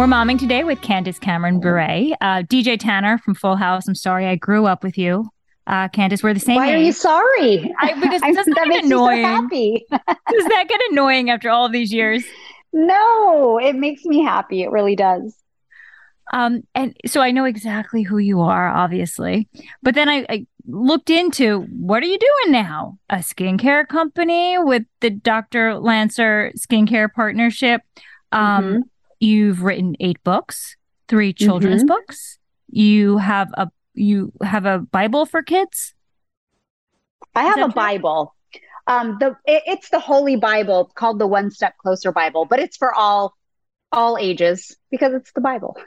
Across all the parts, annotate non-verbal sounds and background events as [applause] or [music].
We're momming today with Candace Cameron Bure, uh, DJ Tanner from Full House. I'm sorry, I grew up with you. Uh, Candace, we're the same. Why age. are you sorry? I, because [laughs] does that, that get annoying? so happy. [laughs] does that get annoying after all these years? no, it makes me happy. It really does. Um, and so I know exactly who you are, obviously. But then I, I looked into what are you doing now? A skincare company with the Dr. Lancer skincare partnership. Um, Mhm. You've written eight books, three children's Mhm. books. You have a you have a Bible for kids. I have a true? Bible. Um, the it, it's the Holy Bible called the One Step Closer Bible, but it's for all all ages because it's the Bible. [laughs]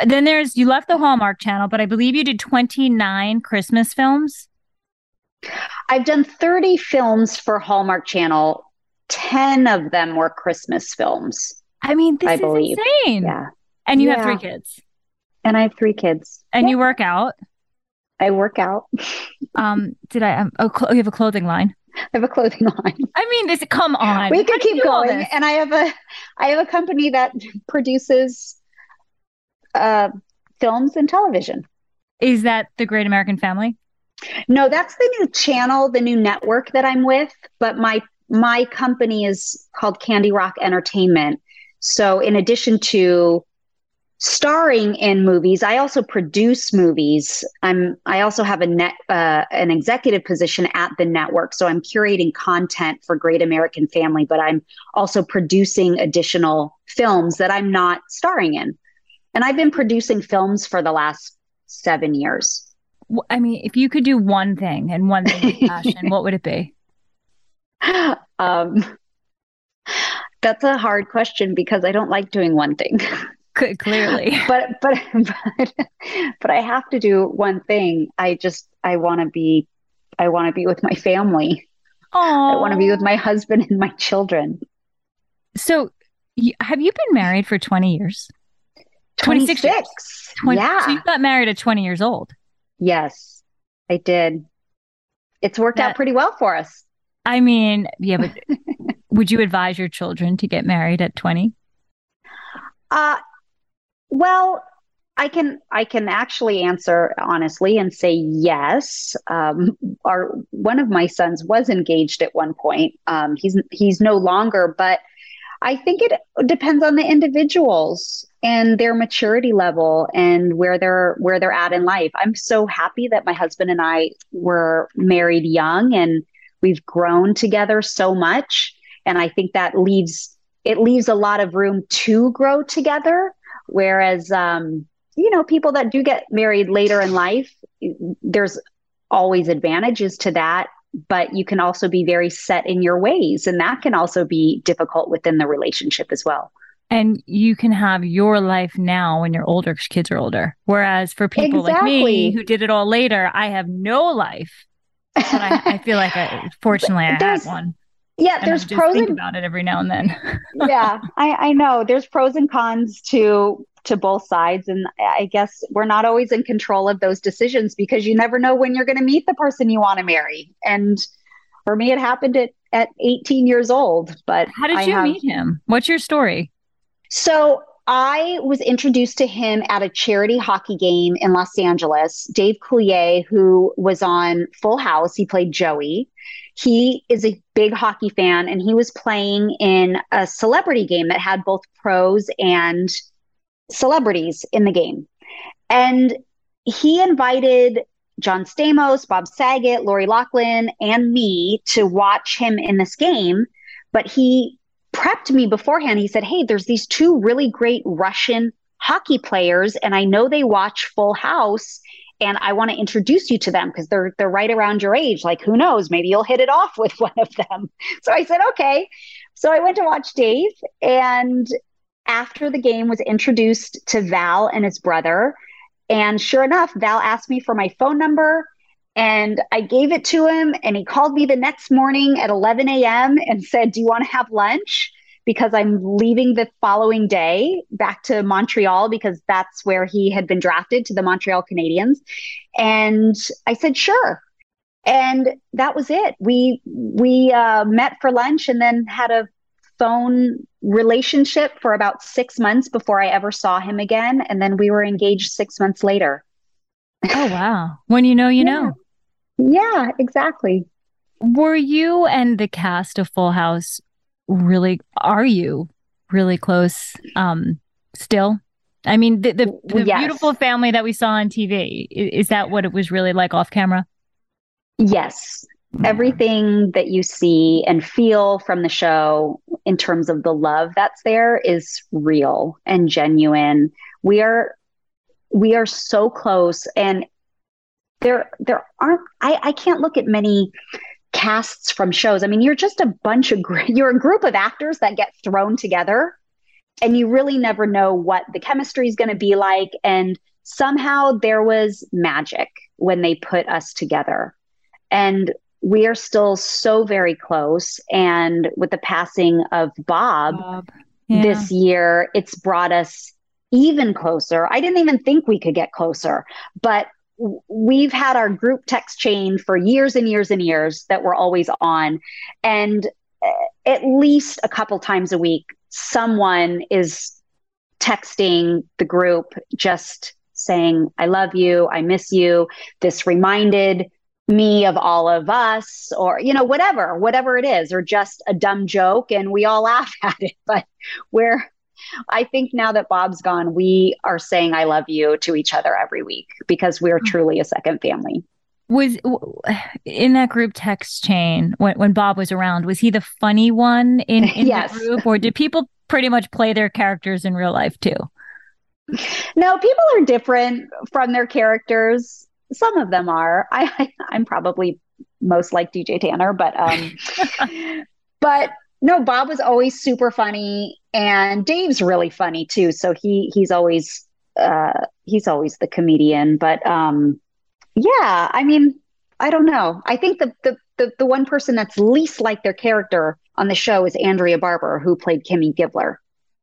Uh, Then there's you left the Hallmark Channel, but I believe you did 29 Christmas films. I've done 30 films for Hallmark Channel. 10 of them were Christmas films. I mean, this I is believe. insane. Yeah. And you have three kids, And I have three kids. and Yeah. you work out. I work out. [laughs] Um, did I? Um, oh, cl- you have a clothing line. I have a clothing line. I mean, this. Come on, we could keep going. And I have a I have a company that produces uh films and television. Is that the Great American Family? No, that's the new channel, the new network that I'm with, but my my company is called Candy Rock Entertainment. So in addition to starring in movies, I also produce movies. I'm I also have a net uh, an executive position at the network. So I'm curating content for Great American Family, but I'm also producing additional films that I'm not starring in. And I've been producing films for the last 7 years. I mean, if you could do one thing and one thing with [laughs] passion, what would it be? um, that's a hard question because I don't like doing one thing. [laughs] Clearly, [laughs] but but but but I have to do one thing. I just I want to be I want to be with my family. I want to be with my husband and my children. So, have you been married for 20 years? 26 years. 26. 20 yeah. So you got married at 20 years old. yes, I did. It's worked That- out pretty well for us. I mean, yeah, but [laughs] would you advise your children to get married at 20? Uh, well, I can I can actually answer honestly and say yes. Um, our one of my sons was engaged at one point. Um, he's he's no longer, but I think it depends on the individuals and their maturity level and where they're where they're at in life. I'm so happy that my husband and I were married young and we've grown together so much and I think that leaves it leaves a lot of room to grow together whereas um you know people that do get married later in life there's always advantages to that but you can also be very set in your ways and that can also be difficult within the relationship as well And you can have your life now when your older kids are older. Whereas for people like me who did it all later, I have no life. But I, I feel like, I, fortunately, I had one. yeah And there's pros think and about it every now and then. [laughs] yeah I, I know there's pros and cons to to both sides and i guess we're not always in control of those decisions because you never know when you're going to meet the person you want to marry and for me it happened at at 18 years old but How did I you have- meet him? What's your story? So I was introduced to him at a charity hockey game in Los Angeles. Dave Coulier, who was on Full House, he played Joey. He is a big hockey fan, and he was playing in a celebrity game that had both pros and celebrities in the game. And he invited John Stamos, Bob Saget, Lori Loughlin, and me to watch him in this game. But he prepped me beforehand. He said, Hey, there's these two really great Russian hockey players and I know they watch Full House and I want to introduce you to them because they're they're right around your age. Like who knows, maybe you'll hit it off [laughs] with one of them. So I said, okay. So I went to watch Dave and after the game was introduced to Val and his brother. And sure enough, Val asked me for my phone number and I gave it to him. And he called me the next morning at 11 a.m. and said, Do you want to have lunch? Because I'm leaving the following day back to Montreal because that's where he had been drafted to the Montreal Canadiens. And I said, Sure. And that was it. We we uh, met for lunch and then had a phone relationship for about six months before I ever saw him again. And then we were engaged six months later. Oh, wow. When you know, you yeah. know. Yeah, exactly. Were you and the cast of Full House really, are you really close um, still? I mean, the, the, the yes. beautiful family that we saw on TV, is that what it was really like off camera? Yes. Everything that you see and feel from the show in terms of the love that's there is real and genuine. We are we are so close and there there aren't I, I can't look at many casts from shows. I mean, you're just a bunch of [laughs] you're a group of actors that get thrown together and you really never know what the chemistry is going to be like and somehow there was magic when they put us together. And we are still so very close and with the passing of Bob, Bob. Yeah. this year, it's brought us even closer. I didn't even think we could get closer, but we've had our group text chain for years and years and years that we're always on. And eh, at least a couple times a week, someone is texting the group just saying, I love you, I miss you. This reminded me of all of us, or, you know, whatever, whatever it is, or just a dumb joke. And we all [laughs] laugh at it. But we're, I think now that Bob's gone, we are saying I love you to each other every week because we're hmm. truly a second family. Was in that group text chain when, when Bob was around, was he the funny one in, in yes. the group, or did people pretty much play their characters in real life too? No, people are different from their characters. Some of them are. I, I am probably most like DJ Tanner, but um, [laughs] but no, Bob was always super funny, and Dave's really funny too. So he he's always uh, he's always the comedian. But um, yeah, I mean, I don't know. I think the, the the the one person that's least like their character on the show is Andrea Barber, who played Kimmy Gibbler.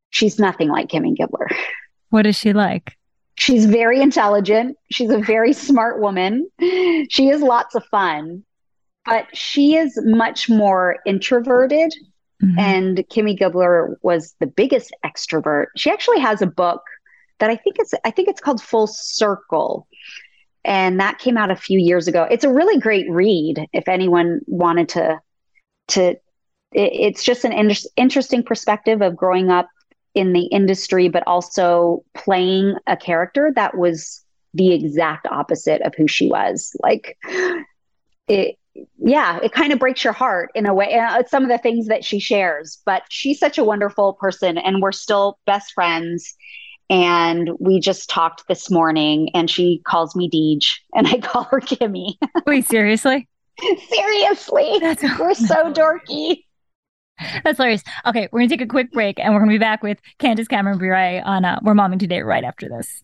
She's nothing like Kimmy Gibbler. [laughs] What is she like? She's very intelligent. She's a very smart woman. She is lots of fun, but she is much more introverted Mm-hmm. And Kimmy Gibbler was the biggest extrovert. She actually has a book that I think it's I think it's called Full Circle. And that came out a few years ago. It's a really great read if anyone wanted to to it, it's just an inter- interesting perspective of growing up in the industry but also playing a character that was the exact opposite of who she was. Like it yeah, it kind of breaks your heart in a way. Uh, some of the things that she shares, but she's such a wonderful person, and we're still best friends. And we just talked this morning, and she calls me Deej, and I [laughs] call her Kimmy. [laughs] Wait, seriously? seriously, That's [laughs] we're so dorky. That's hilarious. Okay, we're gonna take a quick break, and we're gonna be back with Candace Cameron Bure on uh, "We're Momming Today" right after this.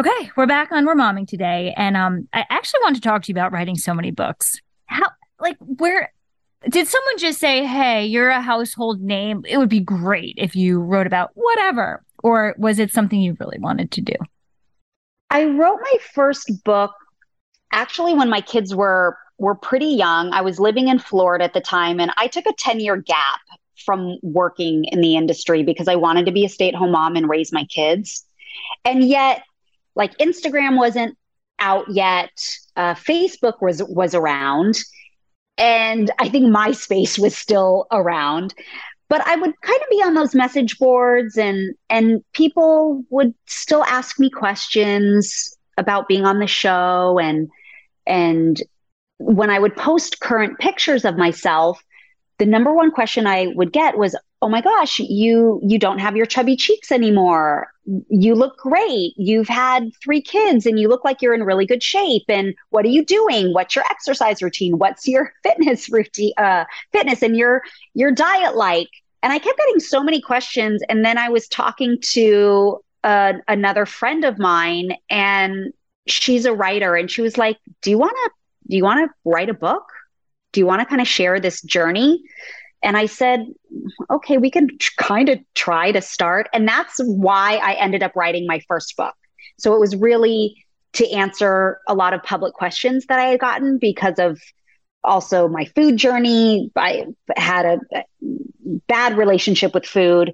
Okay, we're back on We're Momming today. And um, I actually want to talk to you about writing so many books. How, like, where did someone just say, hey, you're a household name? It would be great if you wrote about whatever. Or was it something you really wanted to do? I wrote my first book actually when my kids were were pretty young. I was living in Florida at the time and I took a 10 year gap from working in the industry because I wanted to be a stay at home mom and raise my kids. And yet, like Instagram wasn't out yet, uh, Facebook was was around, and I think MySpace was still around. But I would kind of be on those message boards, and and people would still ask me questions about being on the show, and and when I would post current pictures of myself, the number one question I would get was, "Oh my gosh, you you don't have your chubby cheeks anymore. You look great. You've had 3 kids and you look like you're in really good shape and what are you doing? What's your exercise routine? What's your [laughs] fitness routine uh fitness and your your diet like?" And I kept getting so many questions and then I was talking to uh, another friend of mine and she's a writer and she was like, "Do you want to do you want to write a book?" do you want to kind of share this journey? And I said, okay, we can kind of try to start. And that's why I ended up writing my first book. So it was really to answer a lot of public questions that I had gotten because of also my food journey. I had a bad relationship with food.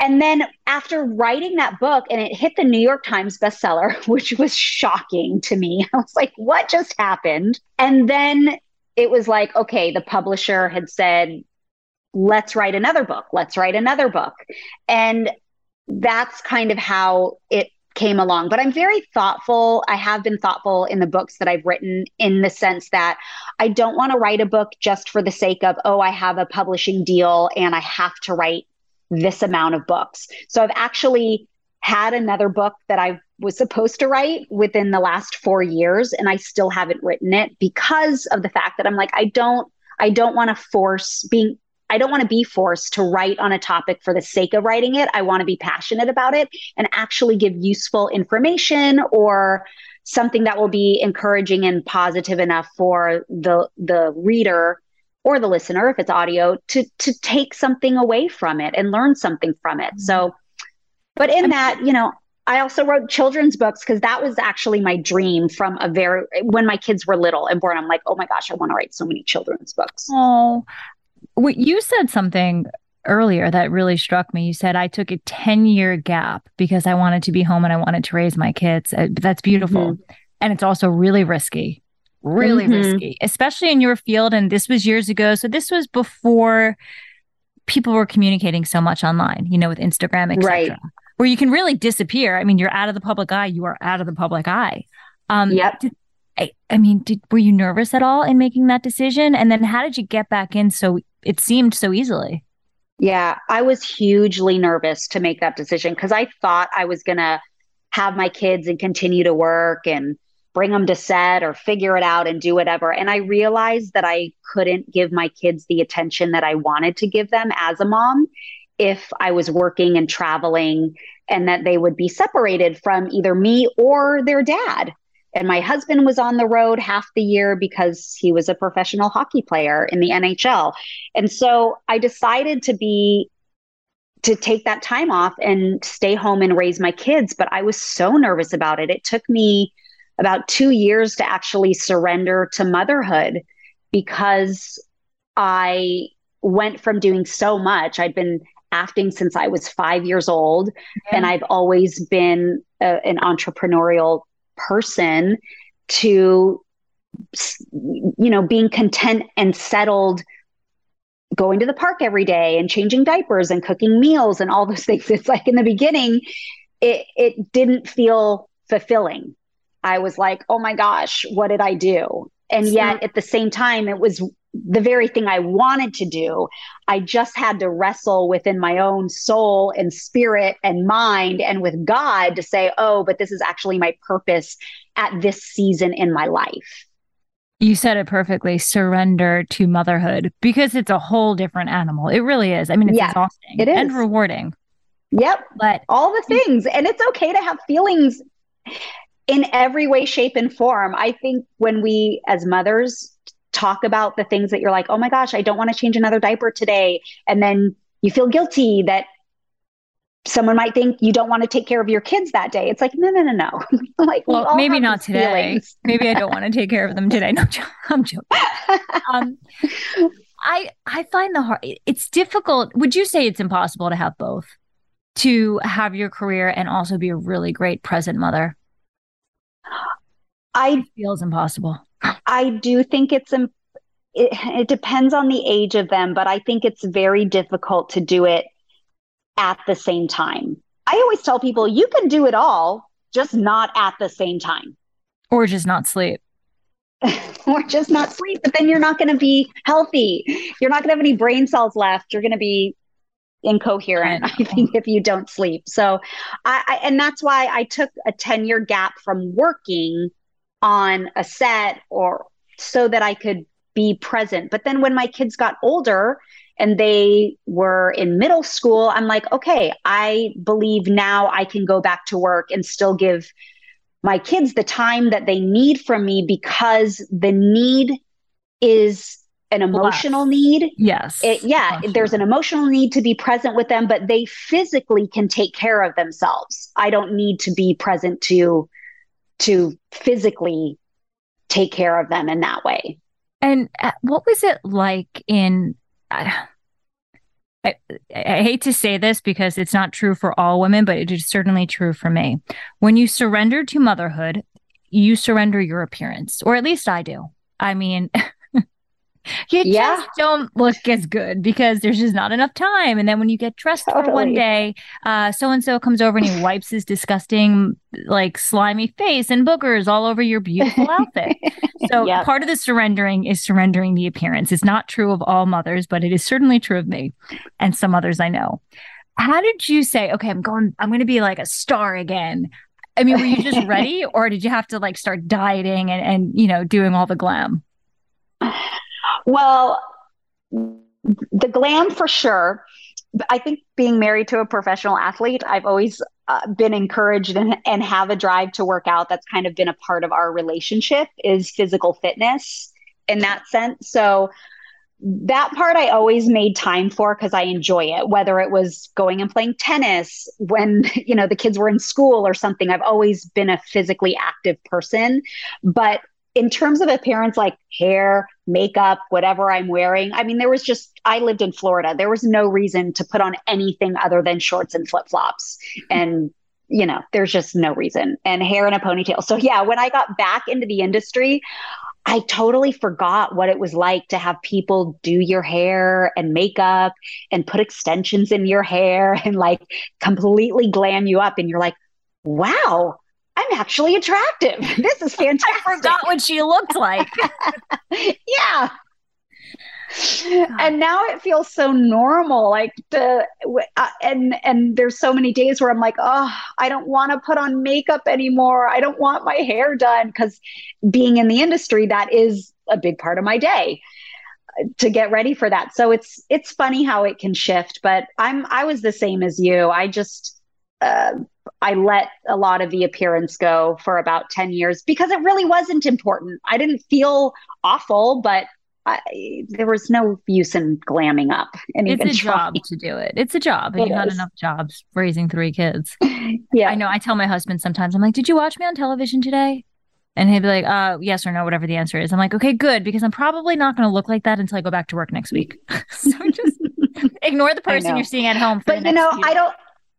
And then after writing that book and it hit the New York Times bestseller, [laughs] which was shocking to me, [laughs] I was like, what just happened? And then it was like, okay, the publisher had said, let's write another book, let's write another book. And that's kind of how it came along. But I'm very thoughtful. I have been thoughtful in the books that I've written in the sense that I don't want to write a book just for the sake of, oh, I have a publishing deal and I have to write this amount of books. So I've actually had another book that I was supposed to write within the last 4 years and I still haven't written it because of the fact that I'm like I don't I don't want to force being I don't want to be forced to write on a topic for the sake of writing it. I want to be passionate about it and actually give useful information or something that will be encouraging and positive enough for the the reader or the listener if it's audio to to take something away from it and learn something from it. Mm-hmm. So but in that, you know, I also wrote children's books because that was actually my dream from a very when my kids were little and born. I'm like, oh my gosh, I want to write so many children's books. Oh, you said something earlier that really struck me. You said I took a 10 year gap because I wanted to be home and I wanted to raise my kids. Uh, that's beautiful. Mm-hmm. And it's also really risky, really mm-hmm. risky, especially in your field. And this was years ago. So this was before people were communicating so much online, you know, with Instagram, etc. Right where you can really disappear. I mean, you're out of the public eye. You are out of the public eye. Um, yep. Did, I, I mean, did, were you nervous at all in making that decision? And then how did you get back in so it seemed so easily? Yeah, I was hugely nervous to make that decision because I thought I was going to have my kids and continue to work and bring them to set or figure it out and do whatever. And I realized that I couldn't give my kids the attention that I wanted to give them as a mom if I was working and traveling and that they would be separated from either me or their dad. And my husband was on the road half the year because he was a professional hockey player in the NHL. And so I decided to be to take that time off and stay home and raise my kids, but I was so nervous about it. It took me about 2 years to actually surrender to motherhood because I went from doing so much. I'd been acting since I was five years old. Yeah. And I've always been a, an entrepreneurial person to, you know, being content and settled going to the park every day and changing diapers and cooking meals and all those [laughs] things. It's like in the beginning, it, it didn't feel fulfilling. I was like, oh my gosh, what did I do? And yet at the same time, it was the very thing I wanted to do. I just had to wrestle within my own soul and spirit and mind and with God to say, oh, but this is actually my purpose at this season in my life. You said it perfectly surrender to motherhood because it's a whole different animal. It really is. I mean, it's yeah, exhausting it is. and rewarding. Yep. But all the things. And it's okay to have feelings in every way, shape, and form. I think when we, as mothers, talk about the things that you're like, oh my gosh, I don't want to change another diaper today. And then you feel guilty that someone might think you don't want to take care of your kids that day. It's like, no, no, no, no. [laughs] like, well, we maybe not today. maybe I don't want to take care of them today. No, I'm [laughs] joking. [laughs] Um, I I find the hard it's difficult. Would you say it's impossible to have both? To have your career and also be a really great present mother? I it feels impossible. I do think it's it, it depends on the age of them, but I think it's very difficult to do it at the same time. I always tell people you can do it all, just not at the same time. Or just not sleep. [laughs] or just not sleep, but then you're not going to be healthy. You're not going to have any brain cells left. You're going to be incoherent, I, I, think, if you don't sleep. So, I, I, and that's why I took a 10 year gap from working on a set or so that I could be present. But then when my kids got older and they were in middle school, I'm like, okay, I believe now I can go back to work and still give my kids the time that they need from me because the need is an emotional need. Yes. It, yeah, there's an emotional need to be present with them, but they physically can take care of themselves. I don't need to be present to to physically take care of them in that way. And uh, what was it like in uh, I, I, hate to say this because it's not true for all women, but it is certainly true for me. When you surrender to motherhood, you surrender your appearance, or at least I do. I mean, [laughs] you yeah. just don't look as good because there's just not enough time. And then when you get dressed totally. for one day, so and so comes over and he wipes his disgusting, like slimy face and boogers all over your beautiful outfit. [laughs] So yep. part of the surrendering is surrendering the appearance. It's not true of all mothers, but it is certainly true of me and some others I know. How did you say, okay, I'm going, I'm going to be like a star again? I mean, were you just ready [laughs] or did you have to like start dieting and, and, you know, doing all the glam? Well, the glam for sure. I think being married to a professional athlete, I've always uh, been encouraged and, and have a drive to work out. That's kind of been a part of our relationship is physical fitness in that sense. So that part I always made time for because I enjoy it, whether it was going and playing tennis when, [laughs] you know, the kids were in school or something. I've always been a physically active person, but in terms of appearance, like hair, makeup, whatever I'm wearing, I mean, there was just, I lived in Florida. There was no reason to put on anything other than shorts and flip flops. [laughs] And, you know, there's just no reason. And hair and a ponytail. So, yeah, when I got back into the industry, I totally forgot what it was like to have people do your hair and makeup and put extensions in your hair [laughs] and like completely glam you up. And you're like, wow, I'm actually attractive. [laughs] This is fantastic. I forgot what she looked like. [laughs] yeah. And now it feels so normal. Like the uh, and and there's so many days where I'm like, oh, I don't want to put on makeup anymore. I don't want my hair done because being in the industry, that is a big part of my day uh, to get ready for that. So it's it's funny how it can shift. But I'm I was the same as you. I just uh, I let a lot of the appearance go for about 10 years because it really wasn't important. I didn't feel awful, but I, there was no use in glamming up. And it's a job to do it. It's a job. And you had enough jobs raising three kids. [laughs] yeah. I know. I tell my husband sometimes, I'm like, did you watch me on television today? And he'd be like, uh, yes or no, whatever the answer is. I'm like, okay, good, because I'm probably not going to look like that until I go back to work next week. [laughs] so just [laughs] ignore the person you're seeing at home. but you know, I don't,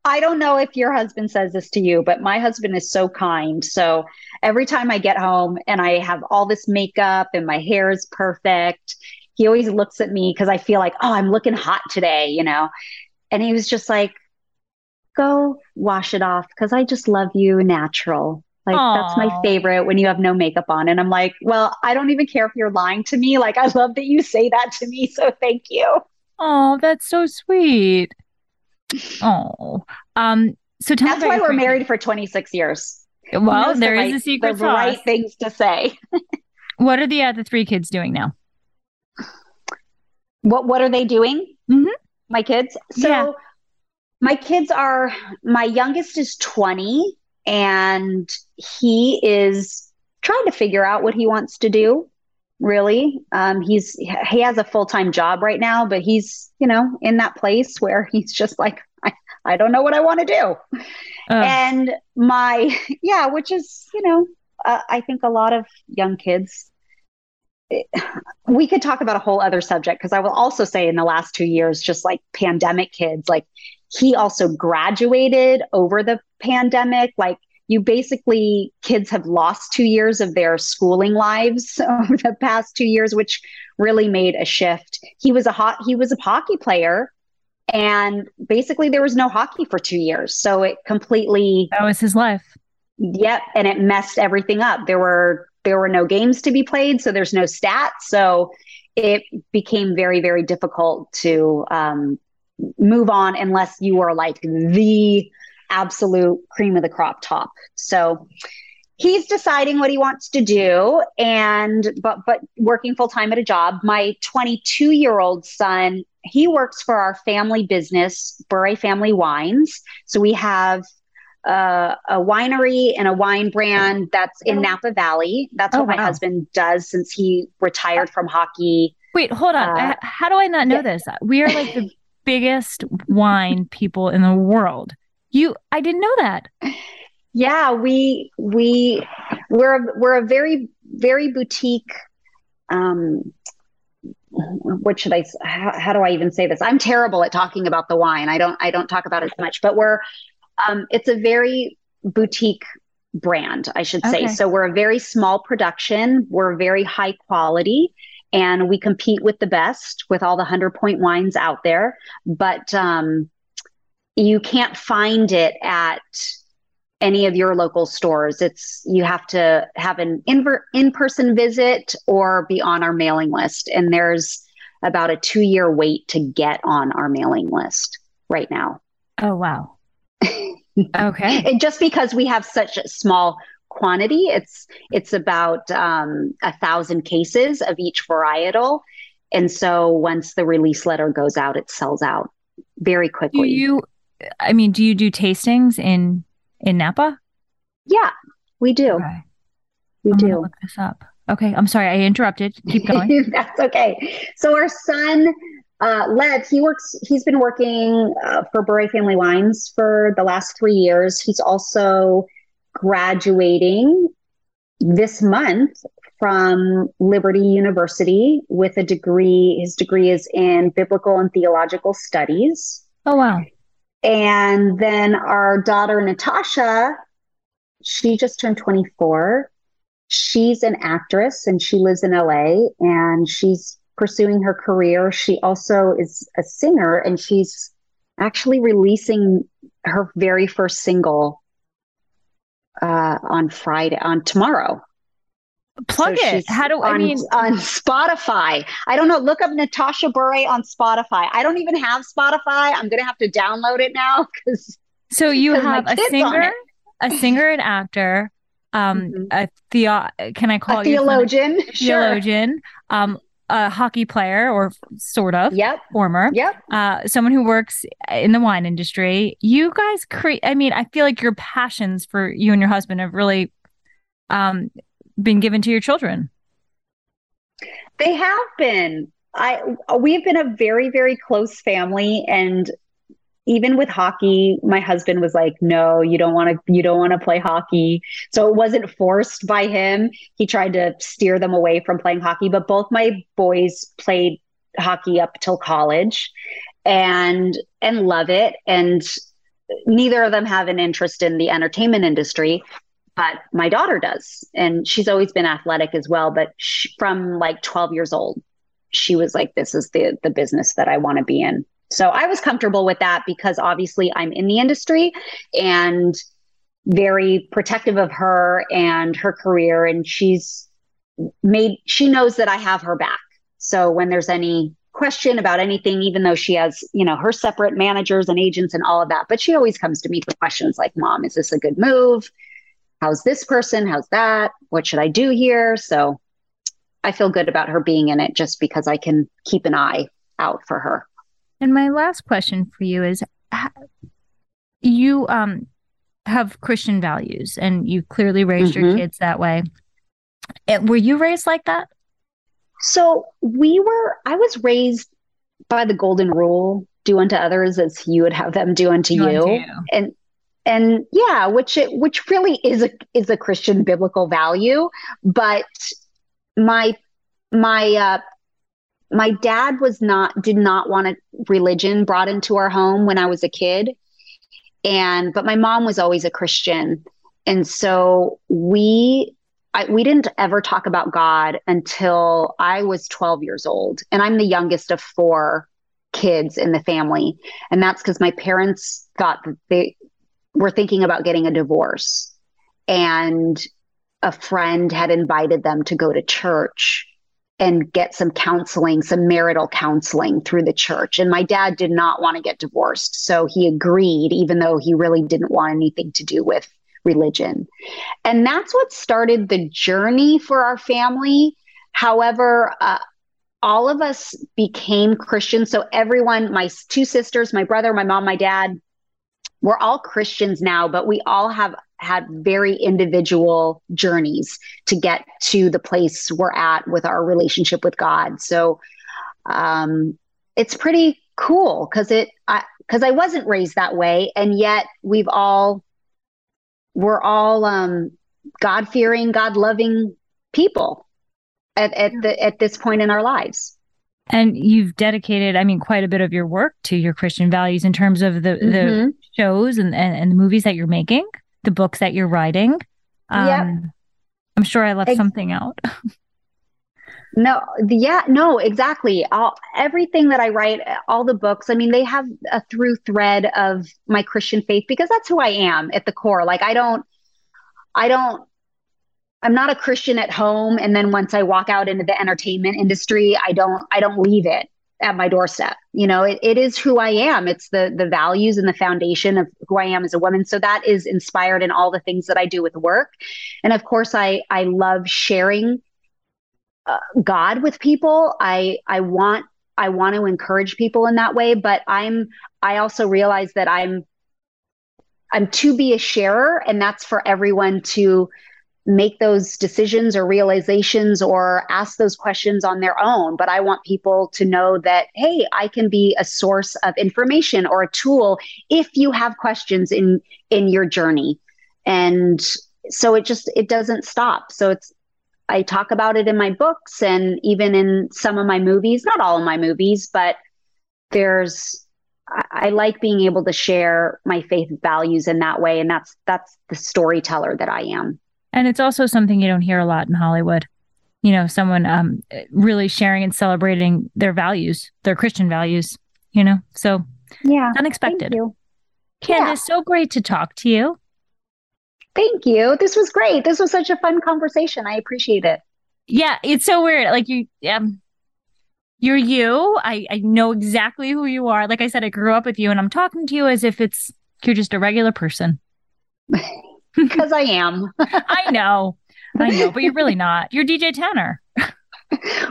I don't know if your husband says this to you, but my husband is so kind. So every time I get home and I have all this makeup and my hair is perfect, he always looks at me because I feel like, oh, I'm looking hot today, you know? And he was just like, go wash it off because I just love you natural. Like Aww. that's my favorite when you have no makeup on. And I'm like, well, I don't even care if you're lying to me. Like I love that you say that to me. So thank you. Oh, that's so sweet. Oh, um, so that's why we're married for 26 years. Well, there the is right, a secret the sauce. right things to say. [laughs] what are the other three kids doing now? What What are they doing? Mm-hmm. My kids. So, yeah. my kids are. My youngest is 20, and he is trying to figure out what he wants to do really. Um, he's he has a full time job right now, but he's you know in that place where he's just like I, I don't know what I want to do. Uh. And my [laughs] yeah, which is you know uh, I think a lot of young kids we could talk about a whole other subject because I will also say in the last two years, just like pandemic kids, like he also graduated over the pandemic. Like you basically, kids have lost two years of their schooling lives [laughs] over the past two years, which really made a shift. He was a hot, he was a hockey player and basically there was no hockey for two years. So it completely, that was his life. Yep. And it messed everything up. There were there were no games to be played, so there's no stats. So it became very, very difficult to um, move on unless you were like the absolute cream of the crop top. So he's deciding what he wants to do and but but working full time at a job. My 22 year old son, he works for our family business, Bure Family Wines. So we have uh, a winery and a wine brand that's in oh. Napa Valley. That's oh, what my wow. husband does since he retired from hockey. Wait, hold on. Uh, How do I not know yeah. this? We are like the [laughs] biggest wine people in the world. You, I didn't know that. Yeah, we we we're we're a very very boutique. Um, what should I? How, how do I even say this? I'm terrible at talking about the wine. I don't I don't talk about it as much, but we're um, it's a very boutique brand, I should say. Okay. So we're a very small production. We're very high quality and we compete with the best with all the 100 point wines out there. But um, you can't find it at any of your local stores. It's you have to have an in person visit or be on our mailing list. And there's about a two year wait to get on our mailing list right now. Oh, wow. [laughs] Okay. and just because we have such a small quantity, it's it's about um, a thousand cases of each varietal, and so once the release letter goes out, it sells out very quickly. Do you, I mean, do you do tastings in in Napa? Yeah, we do. Okay. We I'm do. Look this up. Okay, I'm sorry I interrupted. Keep [laughs] going. That's okay. So our son uh, Lev, he works. He's been working uh, for Bure Family Wines for the last three years. He's also graduating this month from Liberty University with a degree. His degree is in biblical and theological studies. Oh wow! And then our daughter Natasha, she just turned twenty four. She's an actress and she lives in LA, and she's pursuing her career. She also is a singer and she's actually releasing her very first single uh, on Friday, on tomorrow. Plug so it. How do I mean on Spotify? I don't know. Look up Natasha Bure on Spotify. I don't even have Spotify. I'm gonna have to download it now [laughs] because. So you have a singer, a singer and actor, um, mm-hmm. a theo. Can I call a theologian? Theologian. Sure. Um, a hockey player or sort of yep former yep uh someone who works in the wine industry you guys create i mean i feel like your passions for you and your husband have really um been given to your children they have been i we've been a very very close family and even with hockey, my husband was like, "No, you don't want to. You don't want to play hockey." So it wasn't forced by him. He tried to steer them away from playing hockey. But both my boys played hockey up till college, and and love it. And neither of them have an interest in the entertainment industry, but my daughter does, and she's always been athletic as well. But she, from like twelve years old, she was like, "This is the the business that I want to be in." So I was comfortable with that because obviously I'm in the industry and very protective of her and her career. And she's made, she knows that I have her back. So when there's any question about anything, even though she has, you know, her separate managers and agents and all of that, but she always comes to me for questions like, Mom, is this a good move? How's this person? How's that? What should I do here? So I feel good about her being in it just because I can keep an eye out for her. And my last question for you is you um have Christian values and you clearly raised mm-hmm. your kids that way. Were you raised like that? So we were I was raised by the golden rule, do unto others as you would have them do unto, do you. unto you. And and yeah, which it which really is a is a Christian biblical value, but my my uh, my dad was not did not want a religion brought into our home when I was a kid, and but my mom was always a Christian, and so we I, we didn't ever talk about God until I was 12 years old, and I'm the youngest of four kids in the family, and that's because my parents thought that they were thinking about getting a divorce, and a friend had invited them to go to church and get some counseling, some marital counseling through the church. And my dad did not want to get divorced. So he agreed, even though he really didn't want anything to do with religion. And that's what started the journey for our family. However, uh, all of us became Christians. So everyone, my two sisters, my brother, my mom, my dad, we're all Christians now, but we all have had very individual journeys to get to the place we're at with our relationship with God. So um, it's pretty cool because it because I, I, wasn't raised that way, and yet we've all we're all um, God fearing, God loving people at at the at this point in our lives. And you've dedicated, I mean, quite a bit of your work to your Christian values in terms of the mm-hmm. the shows and, and, and the movies that you're making the books that you're writing. Um, yeah. I'm sure I left Ex- something out. [laughs] no, yeah, no, exactly. All, everything that I write, all the books, I mean, they have a through thread of my Christian faith because that's who I am at the core. Like, I don't, I don't, I'm not a Christian at home. And then once I walk out into the entertainment industry, I don't, I don't leave it at my doorstep. You know, it, it is who I am. It's the the values and the foundation of who I am as a woman. So that is inspired in all the things that I do with work. And of course, I I love sharing uh, God with people. I I want I want to encourage people in that way, but I'm I also realize that I'm I'm to be a sharer and that's for everyone to make those decisions or realizations or ask those questions on their own. But I want people to know that, hey, I can be a source of information or a tool if you have questions in in your journey. And so it just it doesn't stop. So it's I talk about it in my books and even in some of my movies, not all of my movies, but there's I, like being able to share my faith values in that way. And that's that's the storyteller that I am. And it's also something you don't hear a lot in Hollywood. You know, someone um, really sharing and celebrating their values, their Christian values, you know? So, yeah. Unexpected. You. Candace, yeah. so great to talk to you. Thank you. This was great. This was such a fun conversation. I appreciate it. Yeah, it's so weird. Like you, um, you're you. I, I know exactly who you are. Like I said, I grew up with you, and I'm talking to you as if it's you're just a regular person. [laughs] because I am. [laughs] I know. I know, but you're really not. You're DJ Tanner.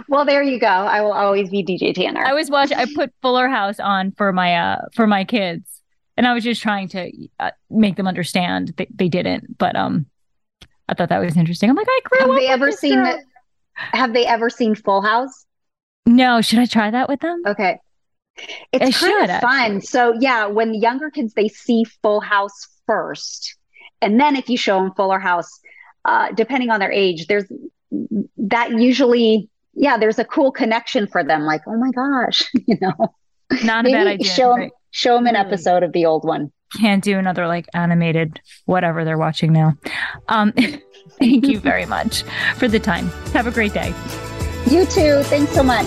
well, there you go. I will always be DJ Tanner. I was watching. I put Fuller House on for my uh for my kids, and I was just trying to uh, make them understand. They, they didn't, but um, I thought that was interesting. I'm like, I grew have up. Have they ever seen that? Have they ever seen Full House? No. Should I try that with them? Okay. It's I kind should, of fun. Actually. So yeah, when the younger kids they see Full House first, and then if you show them Fuller House, uh, depending on their age, there's that usually, yeah, there's a cool connection for them. Like, oh my gosh, [laughs] you know, not a bad idea. Show them, right? show them an episode of the old one. Can't do another like animated whatever they're watching now. Um, [laughs] thank you very [laughs] much for the time. Have a great day. You too. Thanks so much.